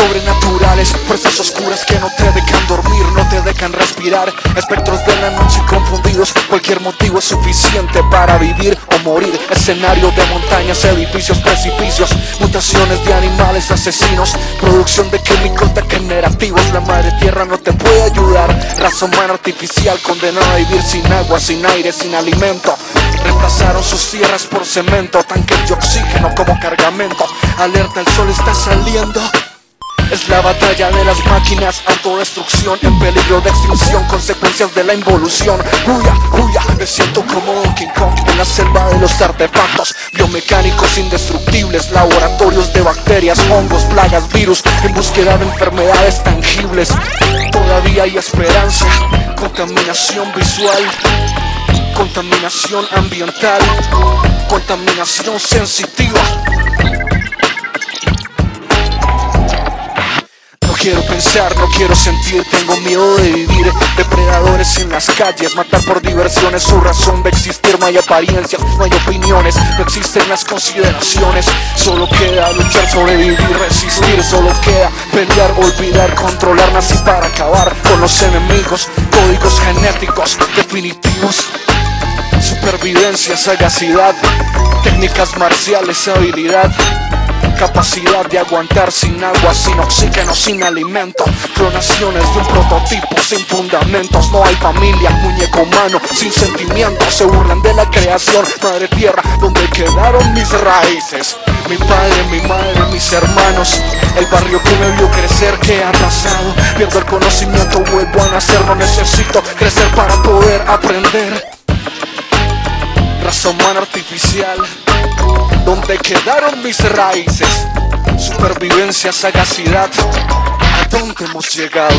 sobrenaturales, fuerzas oscuras que no te dejan dormir, no te dejan respirar, espectros de la noche confundidos, cualquier motivo es suficiente para vivir o morir, escenario de montañas, edificios, precipicios, mutaciones de animales asesinos, producción de químicos degenerativos, la madre tierra no te puede ayudar, raza humana artificial condenada a vivir sin agua, sin aire, sin alimento, reemplazaron sus tierras por cemento, tanques de oxígeno como cargamento, alerta el sol está saliendo. Es la batalla de las máquinas, autodestrucción en peligro de extinción, consecuencias de la involución. Huya, huya, me siento como Donkey Kong en la selva de los artefactos biomecánicos indestructibles, laboratorios de bacterias, hongos, plagas, virus, en búsqueda de enfermedades tangibles. Todavía hay esperanza, contaminación visual, contaminación ambiental, contaminación sensitiva. Quiero pensar, no quiero sentir, tengo miedo de vivir. Depredadores en las calles, matar por diversiones, su razón de existir. No hay apariencias, no hay opiniones, no existen las consideraciones. Solo queda luchar, sobrevivir, resistir. Solo queda pelear, olvidar, controlar, así para acabar con los enemigos. Códigos genéticos definitivos. Supervivencia, sagacidad, técnicas marciales, habilidad capacidad de aguantar sin agua, sin oxígeno, sin alimento. Clonaciones de un prototipo sin fundamentos. No hay familia, muñeco humano, sin sentimientos. Se burlan de la creación, madre tierra, donde quedaron mis raíces. Mi padre, mi madre, mis hermanos. El barrio que me vio crecer, que ha pasado. Pierdo el conocimiento, vuelvo a nacer. No necesito crecer para poder aprender. Raza humana artificial donde quedaron mis raíces. Supervivencia, sagacidad, ¿a dónde hemos llegado?